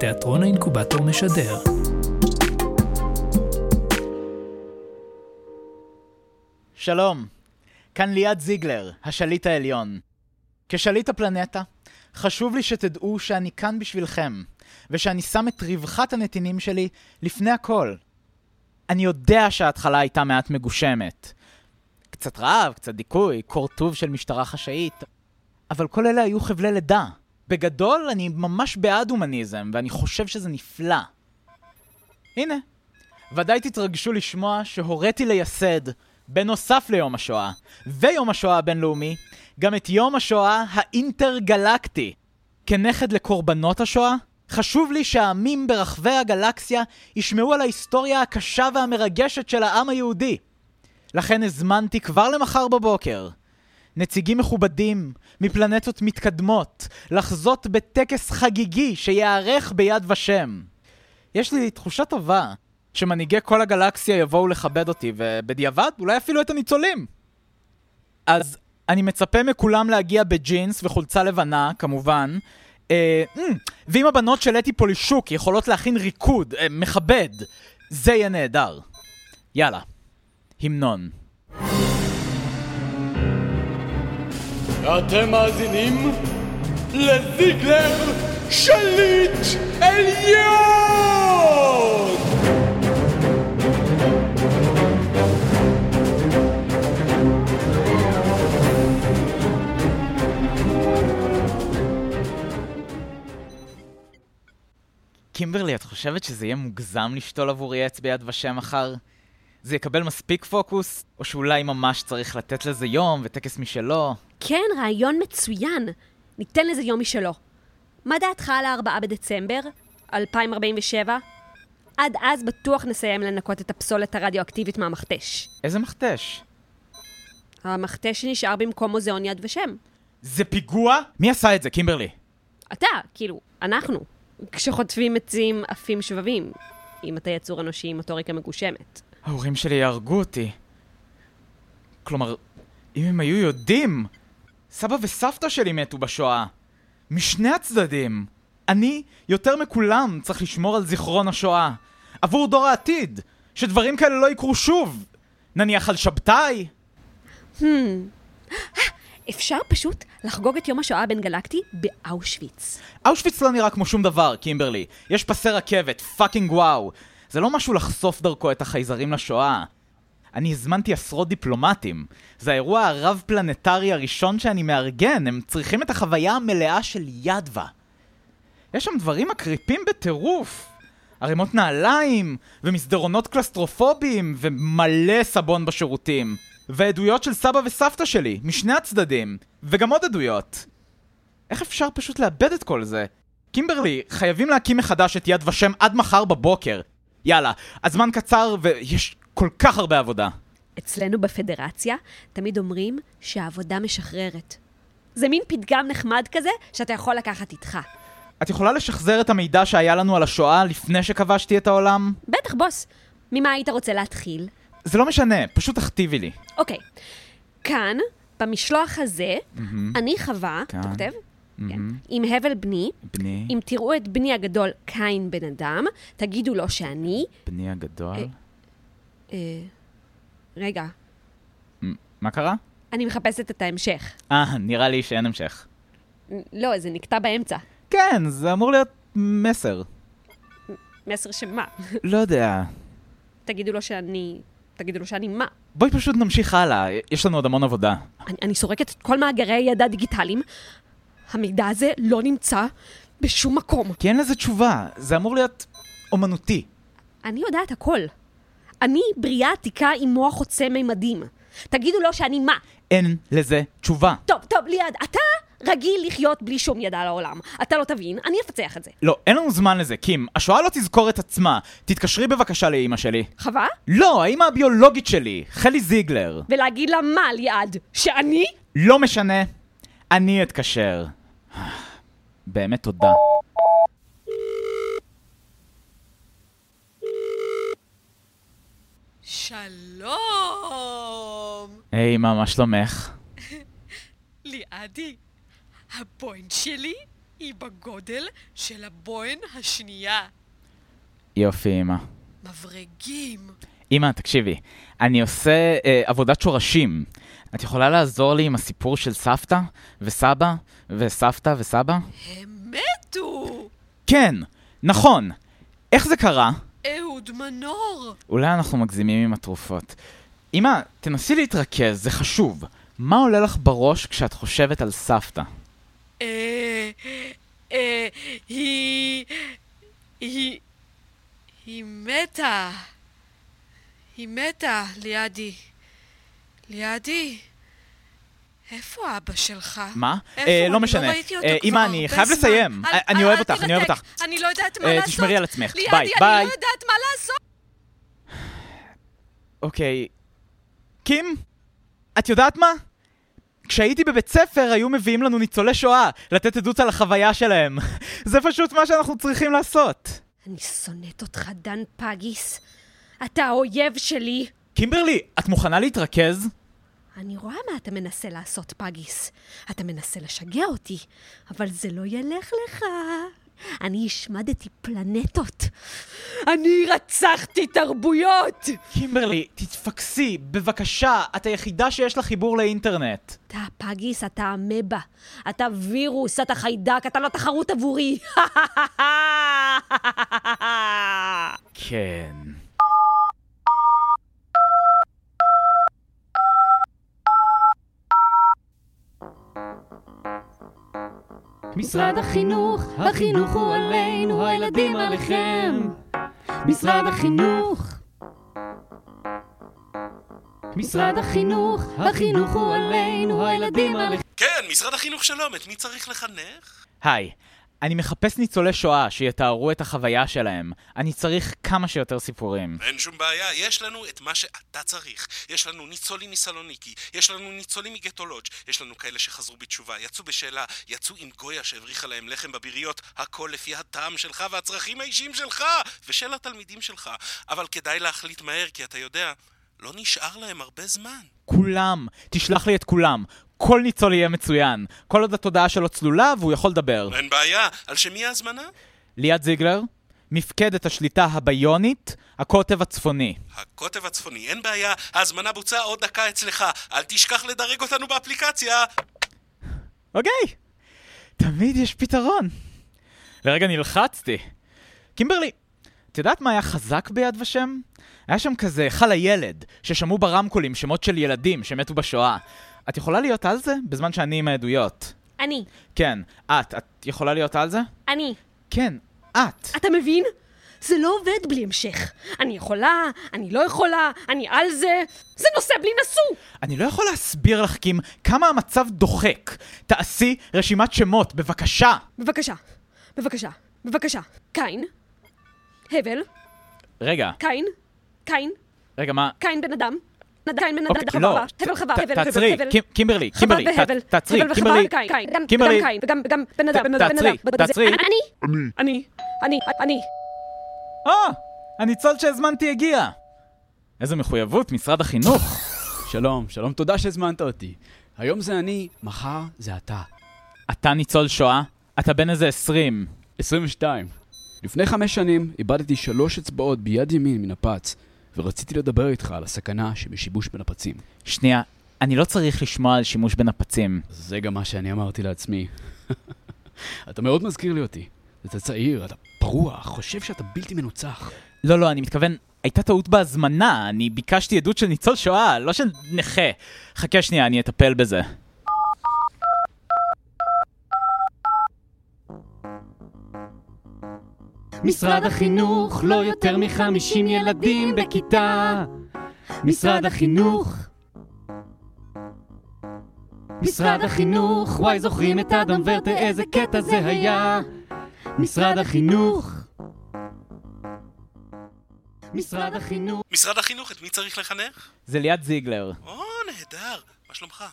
תיאטרון האינקובטור משדר. שלום, כאן ליעד זיגלר, השליט העליון. כשליט הפלנטה, חשוב לי שתדעו שאני כאן בשבילכם, ושאני שם את רווחת הנתינים שלי לפני הכל. אני יודע שההתחלה הייתה מעט מגושמת. קצת רעב, קצת דיכוי, קור טוב של משטרה חשאית, אבל כל אלה היו חבלי לידה. בגדול, אני ממש בעד הומניזם, ואני חושב שזה נפלא. הנה, ודאי תתרגשו לשמוע שהוריתי לייסד, בנוסף ליום השואה, ויום השואה הבינלאומי, גם את יום השואה האינטרגלקטי. כנכד לקורבנות השואה, חשוב לי שהעמים ברחבי הגלקסיה ישמעו על ההיסטוריה הקשה והמרגשת של העם היהודי. לכן הזמנתי כבר למחר בבוקר נציגים מכובדים מפלנטות מתקדמות לחזות בטקס חגיגי שייערך ביד ושם. יש לי תחושה טובה שמנהיגי כל הגלקסיה יבואו לכבד אותי, ובדיעבד אולי אפילו את הניצולים. אז אני מצפה מכולם להגיע בג'ינס וחולצה לבנה, כמובן. אה, mm, ואם הבנות של אתי פולישוק יכולות להכין ריקוד אה, מכבד, זה יהיה נהדר. יאללה, המנון. אתם מאזינים לזיגלר שליט עליון! קימברלי, את חושבת שזה יהיה מוגזם לשתול עבורי עץ ביד ושם מחר? זה יקבל מספיק פוקוס? או שאולי ממש צריך לתת לזה יום וטקס משלו? כן, רעיון מצוין. ניתן לזה יום משלו. מה דעתך על ה-4 בדצמבר? 2047? עד אז בטוח נסיים לנקות את הפסולת הרדיואקטיבית מהמכתש. איזה מכתש? המכתש שנשאר במקום מוזיאון יד ושם. זה פיגוע? מי עשה את זה, קימברלי? אתה, כאילו, אנחנו. כשחוטפים עצים עפים שבבים. אם אתה יצור אנושי עם מוטוריקה מגושמת. ההורים שלי יהרגו אותי. כלומר, אם הם היו יודעים, סבא וסבתא שלי מתו בשואה. משני הצדדים. אני, יותר מכולם, צריך לשמור על זיכרון השואה. עבור דור העתיד, שדברים כאלה לא יקרו שוב. נניח על שבתאי. Hmm. אפשר פשוט לחגוג את יום השואה הבין-גלקטי באושוויץ. אושוויץ לא נראה כמו שום דבר, קימברלי. יש פסי רכבת, fucking wow. זה לא משהו לחשוף דרכו את החייזרים לשואה. אני הזמנתי עשרות דיפלומטים. זה האירוע הרב-פלנטרי הראשון שאני מארגן, הם צריכים את החוויה המלאה של יד ושם. יש שם דברים מקריפים בטירוף. ערימות נעליים, ומסדרונות קלסטרופוביים, ומלא סבון בשירותים. ועדויות של סבא וסבתא שלי, משני הצדדים. וגם עוד עדויות. איך אפשר פשוט לאבד את כל זה? קימברלי, חייבים להקים מחדש את יד ושם עד מחר בבוקר. יאללה, הזמן קצר ויש כל כך הרבה עבודה. אצלנו בפדרציה תמיד אומרים שהעבודה משחררת. זה מין פתגם נחמד כזה שאתה יכול לקחת איתך. את יכולה לשחזר את המידע שהיה לנו על השואה לפני שכבשתי את העולם? בטח, בוס. ממה היית רוצה להתחיל? זה לא משנה, פשוט תכתיבי לי. אוקיי. כאן, במשלוח הזה, אני חווה. אתה כותב? כן. עם הבל בני, בני, אם תראו את בני הגדול קין בן אדם, תגידו לו שאני... בני הגדול. אה, אה, רגע, מה קרה? אני מחפשת את ההמשך. אה, נראה לי שאין המשך. לא, זה נקטע באמצע. כן, זה אמור להיות מסר. מסר שמה? לא יודע. תגידו לו שאני... תגידו לו שאני מה? בואי פשוט נמשיך הלאה, יש לנו עוד המון עבודה. אני, אני סורקת את כל מאגרי הידע הדיגיטליים. המידע הזה לא נמצא בשום מקום. כי אין לזה תשובה, זה אמור להיות אומנותי. אני יודעת הכל. אני בריאה עתיקה עם מוח חוצה מימדים. תגידו לו שאני מה? אין לזה תשובה. טוב, טוב, ליעד, אתה רגיל לחיות בלי שום ידע על העולם. אתה לא תבין, אני אפצח את זה. לא, אין לנו זמן לזה, קים. השואה לא תזכור את עצמה. תתקשרי בבקשה לאימא שלי. חווה? לא, האימא הביולוגית שלי, חלי זיגלר. ולהגיד לה מה, ליעד? שאני? לא משנה, אני אתקשר. באמת תודה. שלום! היי, אמא, מה שלומך? ליעדי, הפוינט שלי היא בגודל של הבוהן השנייה. יופי, אמא. מברגים. אמא, תקשיבי, אני עושה אה, עבודת שורשים. את יכולה לעזור לי עם הסיפור של סבתא וסבא וסבתא וסבא? הם מתו! כן, נכון. איך זה קרה? אהוד מנור! אולי אנחנו מגזימים עם התרופות. אמא, תנסי להתרכז, זה חשוב. מה עולה לך בראש כשאת חושבת על סבתא? אה... אה... היא... היא... היא מתה. היא מתה לידי. לידי? איפה אבא שלך? מה? איפה? אה, אני לא משנה. ראיתי אותו אה, כבר אמא, אני חייב. לסיים. אל- אני אל- אוהב אל אותך, אני אוהב. אותך. אני לא יודעת מה אה, לעשות. תשמרי על עצמך. ביי, ביי. אני לא יודעת מה לעשות. אוקיי. קים? את יודעת מה? כשהייתי בבית ספר היו מביאים לנו ניצולי שואה לתת עדות על החוויה שלהם. זה פשוט מה שאנחנו צריכים לעשות. אני שונאת אותך, דן פגיס. אתה האויב שלי. קימברלי, את מוכנה להתרכז? אני רואה מה אתה מנסה לעשות, פגיס. אתה מנסה לשגע אותי, אבל זה לא ילך לך. אני השמדתי פלנטות. אני רצחתי תרבויות! קימברלי, תתפקסי, בבקשה, את היחידה שיש לה חיבור לאינטרנט. אתה פגיס, אתה אמבה. אתה וירוס, אתה חיידק, אתה לא תחרות עבורי. כן. משרד החינוך, החינוך הוא עלינו, הילדים עליכם. משרד החינוך. משרד החינוך, החינוך הוא עלינו, הילדים עליכם. כן, משרד החינוך שלום, את מי צריך לחנך? היי, אני מחפש ניצולי שואה שיתארו את החוויה שלהם. אני צריך כמה שיותר סיפורים. אין שום בעיה, יש לנו את מה שאתה צריך. יש לנו ניצולים מסלוניקי, יש לנו ניצולים מגטולוג', יש לנו כאלה שחזרו בתשובה, יצאו בשאלה, יצאו עם גויה שהבריחה להם לחם בביריות, הכל לפי הטעם שלך והצרכים האישיים שלך, ושל התלמידים שלך. אבל כדאי להחליט מהר, כי אתה יודע, לא נשאר להם הרבה זמן. כולם, תשלח לי את כולם. כל ניצול יהיה מצוין. כל עוד התודעה שלו צלולה והוא יכול לדבר. אין בעיה, על שמי ההזמנה? ליאת זיגלר, מפקדת השליטה הביונית, הקוטב הצפוני. הקוטב הצפוני, אין בעיה, ההזמנה בוצעה עוד דקה אצלך. אל תשכח לדרג אותנו באפליקציה. אוקיי, תמיד יש פתרון. לרגע נלחצתי. קימברלי, את יודעת מה היה חזק ביד ושם? היה שם כזה היכל הילד, ששמעו ברמקולים שמות של ילדים שמתו בשואה. את יכולה להיות על זה בזמן שאני עם העדויות? אני, כן, את. את יכולה להיות על זה? אני. כן, את. אתה מבין? זה לא עובד בלי המשך. אני יכולה, אני לא יכולה, אני על זה. זה נושא בלי נשוא. אני לא יכול להסביר לך, קים, כמה המצב דוחק. תעשי רשימת שמות, בבקשה. בבקשה, בבקשה, בבקשה. קין, הבל, רגע, קין, קין, רגע, מה? קין בן אדם. קין בן אוקיי, אדם, לא. חווה, הבל חווה, הבל, תעצרי, קימברלי, קימברלי, תעצרי, קימברלי, גם- קימברלי. וגם קין, וגם בן אדם, תעצרי. תעצרי. אני, אני, אני, אני, אה, הניצול שהזמנתי הגיע. איזה מחויבות, משרד החינוך. שלום, שלום, תודה שהזמנת אותי. היום זה אני, מחר זה אתה. אתה ניצול שואה? אתה בן איזה עשרים. 22. לפני חמש שנים איבדתי שלוש אצבעות ביד ימין מנפץ, ורציתי לדבר איתך על הסכנה שבשיבוש בנפצים. שנייה, אני לא צריך לשמוע על שימוש בנפצים. זה גם מה שאני אמרתי לעצמי. אתה מאוד מזכיר לי אותי. אתה צעיר, אתה פרוע, חושב שאתה בלתי מנוצח. לא, לא, אני מתכוון, הייתה טעות בהזמנה, אני ביקשתי עדות של ניצול שואה, לא של נכה. חכה שנייה, אני אטפל בזה. משרד החינוך, לא יותר מחמישים ילדים בכיתה. משרד החינוך. משרד החינוך, וואי זוכרים את אדם ורטה, איזה קטע זה היה. משרד החינוך. משרד החינוך. משרד החינוך, את מי צריך לחנך? זה ליאת זיגלר. או, נהדר, מה שלומך?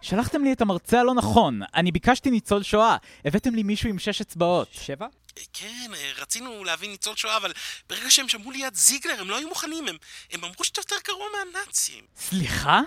שלחתם לי את המרצה הלא נכון, אני ביקשתי ניצול שואה. הבאתם לי מישהו עם שש אצבעות. שבע? כן, אה, רצינו להביא ניצול שואה, אבל ברגע שהם שמעו ליד זיגלר, הם לא היו מוכנים, הם, הם אמרו שאתה יותר גרוע מהנאצים. סליחה?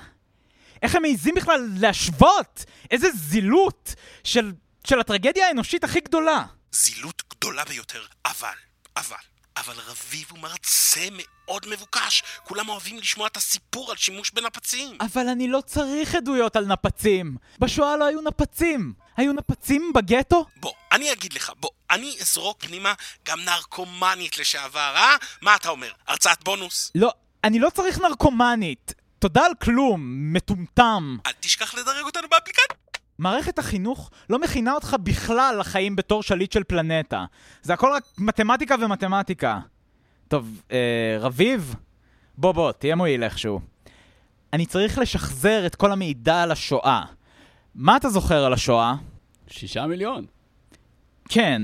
איך הם מעיזים בכלל להשוות? איזה זילות של של הטרגדיה האנושית הכי גדולה. זילות גדולה ביותר, אבל, אבל, אבל רביב הוא מרצה מאוד מבוקש. כולם אוהבים לשמוע את הסיפור על שימוש בנפצים. אבל אני לא צריך עדויות על נפצים. בשואה לא היו נפצים. היו נפצים בגטו? בוא, אני אגיד לך, בוא, אני אזרוק פנימה גם נרקומנית לשעבר, אה? מה אתה אומר? הרצאת בונוס? לא, אני לא צריך נרקומנית. תודה על כלום, מטומטם. אל תשכח לדרג אותנו באפליקציה. מערכת החינוך לא מכינה אותך בכלל לחיים בתור שליט של פלנטה. זה הכל רק מתמטיקה ומתמטיקה. טוב, אה, רביב? בוא בוא, תהיה מועיל איכשהו. אני צריך לשחזר את כל המידע על השואה. מה אתה זוכר על השואה? שישה מיליון. כן,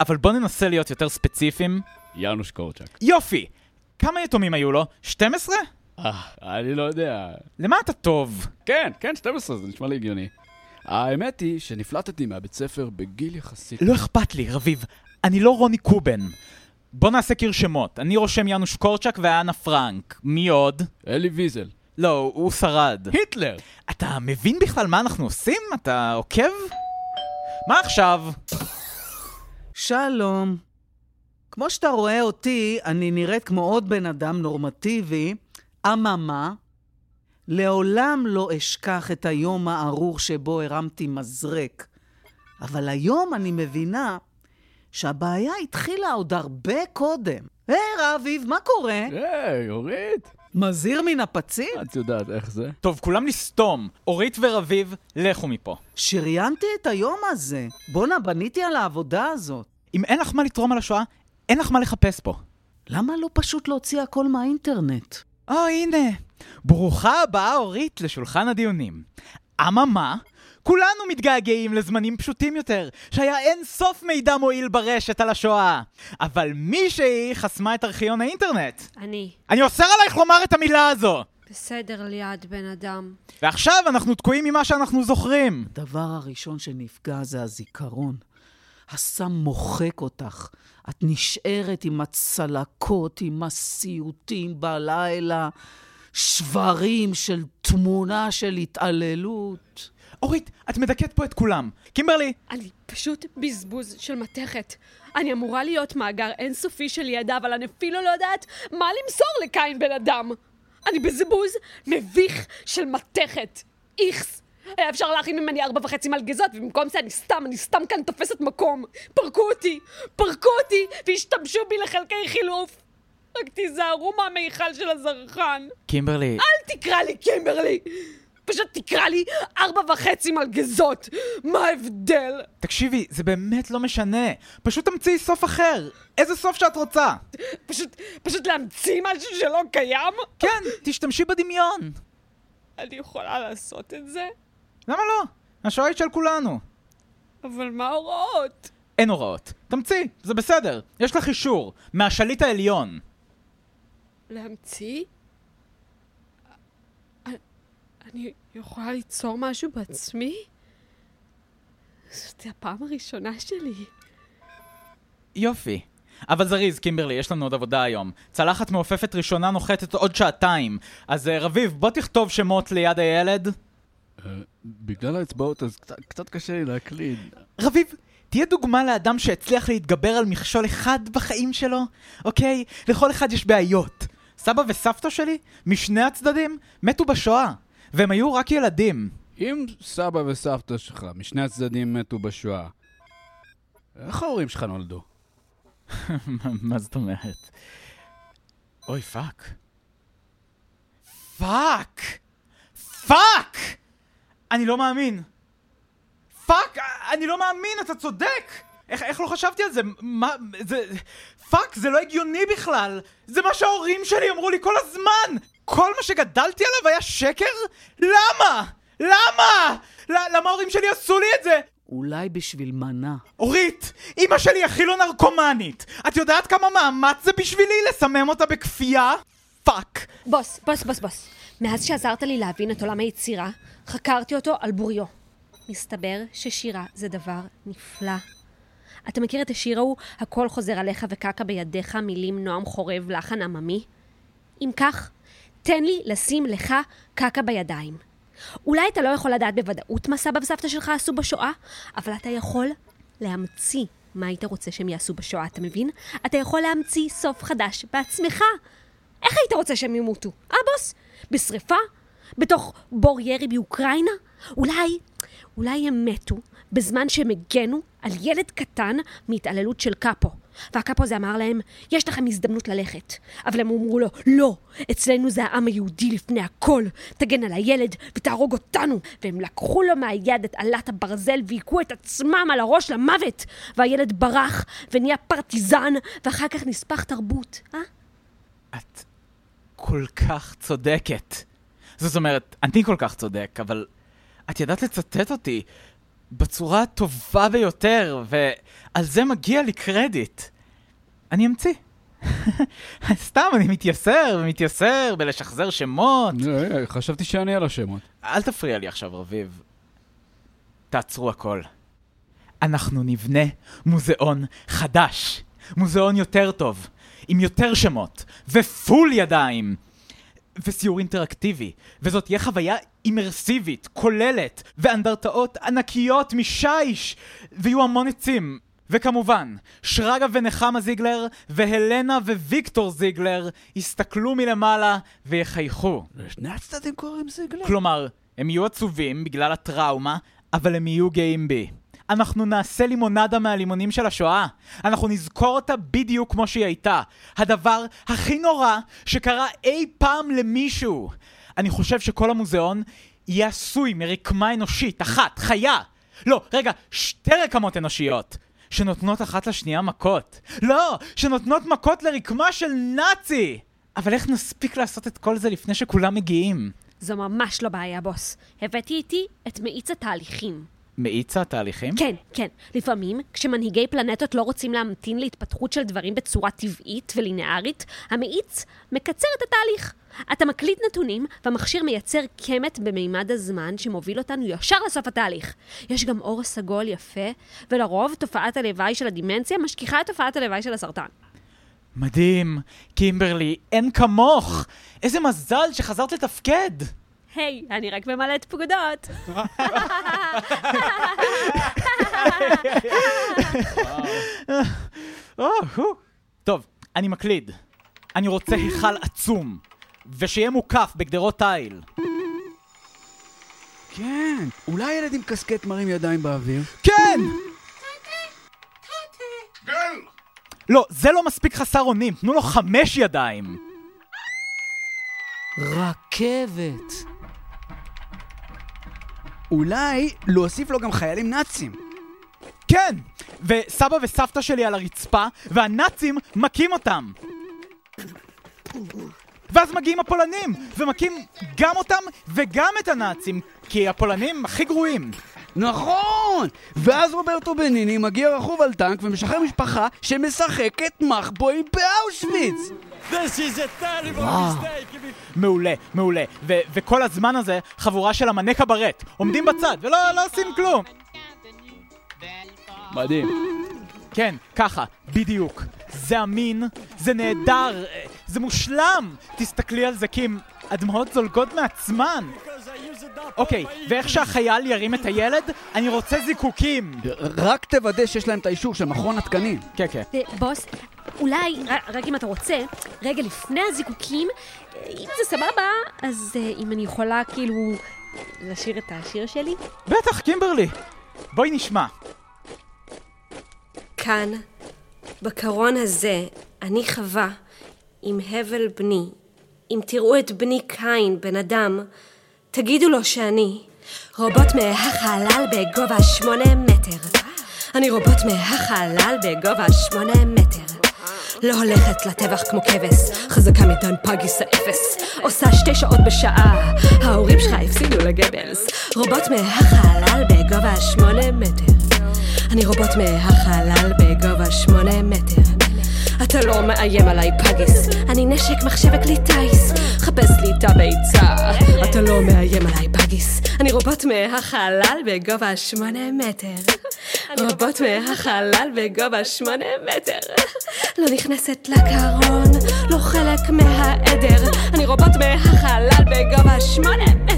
אבל בוא ננסה להיות יותר ספציפיים. יאנוש קורצ'אק. יופי! כמה יתומים היו לו? 12? אה, אני לא יודע. למה אתה טוב? כן, כן, 12, זה נשמע לי הגיוני. האמת היא שנפלטתי מהבית ספר בגיל יחסית... לא אכפת לי, רביב. אני לא רוני קובן. בוא נעשה קיר שמות. אני רושם יאנוש קורצ'אק ואנה פרנק. מי עוד? אלי ויזל. לא, הוא שרד. היטלר! אתה מבין בכלל מה אנחנו עושים? אתה עוקב? מה עכשיו? שלום. כמו שאתה רואה אותי, אני נראית כמו עוד בן אדם נורמטיבי, אממה, לעולם לא אשכח את היום הארור שבו הרמתי מזרק. אבל היום אני מבינה שהבעיה התחילה עוד הרבה קודם. היי, רביב, מה קורה? היי, אורית! מזהיר מנפצים? את יודעת איך זה. טוב, כולם לסתום. אורית ורביב, לכו מפה. שריינתי את היום הזה. בואנה, בניתי על העבודה הזאת. אם אין לך מה לתרום על השואה, אין לך מה לחפש פה. למה לא פשוט להוציא הכל מהאינטרנט? או, הנה. ברוכה הבאה, אורית, לשולחן הדיונים. אממה, כולנו מתגעגעים לזמנים פשוטים יותר, שהיה אין סוף מידע מועיל ברשת על השואה. אבל מישהי חסמה את ארכיון האינטרנט. אני. אני אוסר עלייך לומר את המילה הזו! בסדר ליד בן אדם. ועכשיו אנחנו תקועים ממה שאנחנו זוכרים. הדבר הראשון שנפגע זה הזיכרון. הסם מוחק אותך. את נשארת עם הצלקות, עם הסיוטים בלילה, שברים של תמונה של התעללות. אורית, את מדכאת פה את כולם. קימברלי, אני פשוט בזבוז של מתכת. אני אמורה להיות מאגר אינסופי של ידע, אבל אני אפילו לא יודעת מה למסור לקין בן אדם. אני בזבוז מביך של מתכת. איכס. היה אפשר להכין ממני ארבע וחצי מלגזות, ובמקום זה אני סתם, אני סתם כאן תופסת מקום. פרקו אותי, פרקו אותי, והשתמשו בי לחלקי חילוף. רק תיזהרו מהמיכל של הזרחן. קימברלי, אל תקרא לי קימברלי! פשוט תקרא לי ארבע וחצי מלגזות! מה ההבדל? תקשיבי, זה באמת לא משנה. פשוט תמציאי סוף אחר. איזה סוף שאת רוצה. פשוט, פשוט להמציא משהו שלא קיים? כן, תשתמשי בדמיון. אני יכולה לעשות את זה? למה לא? השואה היא של כולנו. אבל מה ההוראות? אין הוראות. תמציאי, זה בסדר. יש לך אישור. מהשליט העליון. להמציא? אני יכולה ליצור משהו בעצמי? זאת הפעם הראשונה שלי. יופי. אבל זריז, קימברלי, יש לנו עוד עבודה היום. צלחת מעופפת ראשונה נוחתת עוד שעתיים. אז אה, רביב, בוא תכתוב שמות ליד הילד. אה, בגלל האצבעות אז קצת- קצת קשה לי להקליד. רביב, תהיה דוגמה לאדם שהצליח להתגבר על מכשול אחד בחיים שלו, אוקיי? לכל אחד יש בעיות. סבא וסבתא שלי, משני הצדדים, מתו בשואה. והם היו רק ילדים. אם סבא וסבתא שלך משני הצדדים מתו בשואה, איך ההורים שלך נולדו? מה זאת אומרת? אוי, fuck. Fuck! Fuck! אני לא מאמין. Fuck! אני לא מאמין, אתה צודק! איך, איך לא חשבתי על זה? מה, זה... fuck, זה לא הגיוני בכלל! זה מה שההורים שלי אמרו לי כל הזמן! כל מה שגדלתי עליו היה שקר? למה? למה? למה ההורים שלי עשו לי את זה? אולי בשביל מנה. אורית, אמא שלי הכי לא נרקומנית. את יודעת כמה מאמץ זה בשבילי לסמם אותה בכפייה? fuck. בוס, בוס, בוס, בוס. מאז שעזרת לי להבין את עולם היצירה, חקרתי אותו על בוריו. מסתבר ששירה זה דבר נפלא. אתה מכיר את השיר ההוא, הכל חוזר עליך וקקה בידיך, מילים נועם חורב, לחן עממי? אם כך, תן לי לשים לך קקע בידיים. אולי אתה לא יכול לדעת בוודאות מה סבא וסבתא שלך עשו בשואה, אבל אתה יכול להמציא מה היית רוצה שהם יעשו בשואה, אתה מבין? אתה יכול להמציא סוף חדש בעצמך. איך היית רוצה שהם ימותו? אה, בוס? בשריפה? בתוך בור ירי באוקראינה? אולי, אולי הם מתו בזמן שהם הגנו על ילד קטן מהתעללות של קאפו. והקאפו הזה אמר להם, יש לכם הזדמנות ללכת. אבל הם אמרו לו, לא, אצלנו זה העם היהודי לפני הכל. תגן על הילד ותהרוג אותנו. והם לקחו לו מהיד את עלת הברזל והיכו את עצמם על הראש למוות. והילד ברח ונהיה פרטיזן, ואחר כך נספח תרבות, אה? את כל כך צודקת. זאת אומרת, אני כל כך צודק, אבל את ידעת לצטט אותי בצורה הטובה ביותר, ועל זה מגיע לי קרדיט. אני אמציא. סתם, אני מתייסר ומתייסר בלשחזר שמות. אה, חשבתי שאני על השמות. אל תפריע לי עכשיו, רביב. תעצרו הכל. אנחנו נבנה מוזיאון חדש. מוזיאון יותר טוב, עם יותר שמות, ופול ידיים. וסיור אינטראקטיבי, וזאת תהיה חוויה אימרסיבית, כוללת, ואנדרטאות ענקיות משיש, ויהיו המון עצים. וכמובן, שרגא ונחמה זיגלר, והלנה וויקטור זיגלר, יסתכלו מלמעלה ויחייכו. לשני הצדדים קוראים זיגלר? כלומר, הם יהיו עצובים בגלל הטראומה, אבל הם יהיו גאים בי. אנחנו נעשה לימונדה מהלימונים של השואה. אנחנו נזכור אותה בדיוק כמו שהיא הייתה. הדבר הכי נורא שקרה אי פעם למישהו. אני חושב שכל המוזיאון יהיה עשוי מרקמה אנושית, אחת, חיה. לא, רגע, שתי רקמות אנושיות. שנותנות אחת לשנייה מכות. לא, שנותנות מכות לרקמה של נאצי! אבל איך נספיק לעשות את כל זה לפני שכולם מגיעים? זו ממש לא בעיה, בוס. הבאתי איתי את מאיץ התהליכים. מאיץ התהליכים? כן, כן. לפעמים, כשמנהיגי פלנטות לא רוצים להמתין להתפתחות של דברים בצורה טבעית ולינארית, המאיץ מקצר את התהליך. אתה מקליט נתונים, והמכשיר מייצר קמת במימד הזמן שמוביל אותנו ישר לסוף התהליך. יש גם אור סגול יפה, ולרוב תופעת הלוואי של הדמנציה משכיחה את תופעת הלוואי של הסרטן. מדהים, קימברלי, אין כמוך! איזה מזל שחזרת לתפקד! היי, אני רק ממלאת פקודות. או, הו. טוב, אני מקליד. אני רוצה היכל עצום, ושיהיה מוקף בגדרות תיל. כן, אולי ילד עם קסקט מרים ידיים באוויר? כן! גל! לא, זה לא מספיק חסר אונים, תנו לו חמש ידיים. רכבת. אולי להוסיף לו גם חיילים נאצים. כן! וסבא וסבתא שלי על הרצפה, והנאצים מכים אותם. ואז מגיעים הפולנים, ומכים גם אותם וגם את הנאצים, כי הפולנים הכי גרועים. נכון! ואז רוברטו בניני מגיע רכוב על טנק ומשחרר משפחה שמשחקת מחבואים באושוויץ! מעולה, מעולה. ו- וכל הזמן הזה, חבורה של אמני קברט, עומדים בצד, ולא לא עושים כלום. מדהים. כן, ככה, בדיוק. זה אמין, זה נהדר, אה, זה מושלם! תסתכלי על זה, קים, הדמעות זולגות מעצמן. אוקיי, ואיך שהחייל ירים את הילד, אני רוצה זיקוקים. רק תוודא שיש להם את האישור של מכון התקנים. כן, כן. אה, בוס, אולי, רק אם אתה רוצה, רגע לפני הזיקוקים, אה, אם זה סבבה, אז אה, אם אני יכולה כאילו לשיר את השיר שלי? בטח, קימברלי. בואי נשמע. כאן, בקרון הזה, אני חווה עם הבל בני. אם תראו את בני קין, בן אדם, תגידו לו שאני רובוט מהחלל בגובה שמונה מטר. אני רובוט מהחלל בגובה שמונה מטר. לא הולכת לטבח כמו כבש, חזקה מדן פגיס האפס. עושה שתי שעות בשעה, ההורים שלך הפסידו לגבלס. רובוט מהחלל בגובה שמונה מטר. אני רובוט מהחלל בגובה שמונה מטר. אתה לא מאיים עליי פגיס, אני נשק מחשב וכלי טיס. חפש לי את הביצה, אתה לא מאיים עליי פגיס. אני רובוט מהחלל בגובה שמונה מטר. רובוט מהחלל בגובה שמונה מטר. לא נכנסת לקרון, לא חלק מהעדר. אני רובוט מהחלל בגובה שמונה מטר.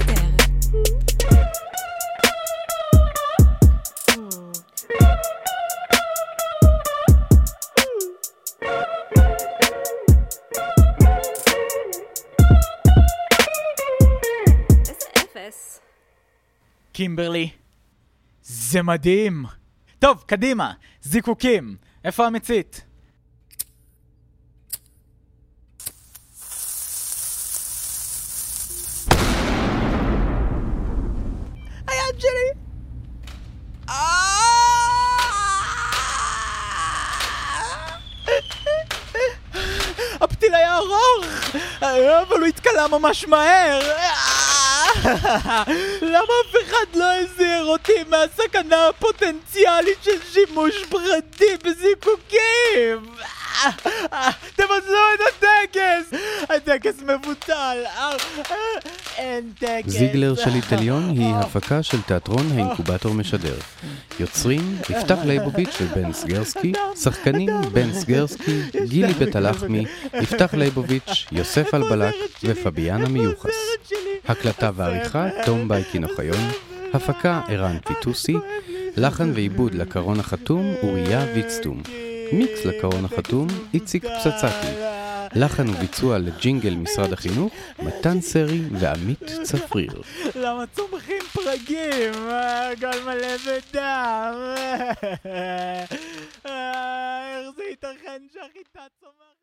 קימברלי, זה מדהים. טוב, קדימה, זיקוקים. איפה המצית? היד שלי! הפתיל היה ארוך, אבל הוא התקלה ממש מהר. למה אף אחד לא הזהיר אותי מהסכנה הפוטנציאלית של שימוש פרטי בזיקוקים? תבטלו את הטקס! הטקס מבוטל! אין טקס! זיגלר שליט עליון היא הפקה של תיאטרון האינקובטור משדר. יוצרים יפתח ליבוביץ' ובן סגרסקי, שחקנים בן סגרסקי, גילי בית הלחמי, יפתח ליבוביץ', יוסף אלבלק ופביאנה מיוחס. הקלטה ועריכה תום בייקין אוחיון, הפקה ערן טיטוסי, לחן ועיבוד לקרון החתום אוריה ויצטום. מיקס לקרון החתום, איציק פצצתי. לחן וביצוע לג'ינגל משרד החינוך, מתן סרי ועמית צפריר. למה צומחים פרגים? הכל מלא בדם. איך זה ייתכן שהחיטה צומחת?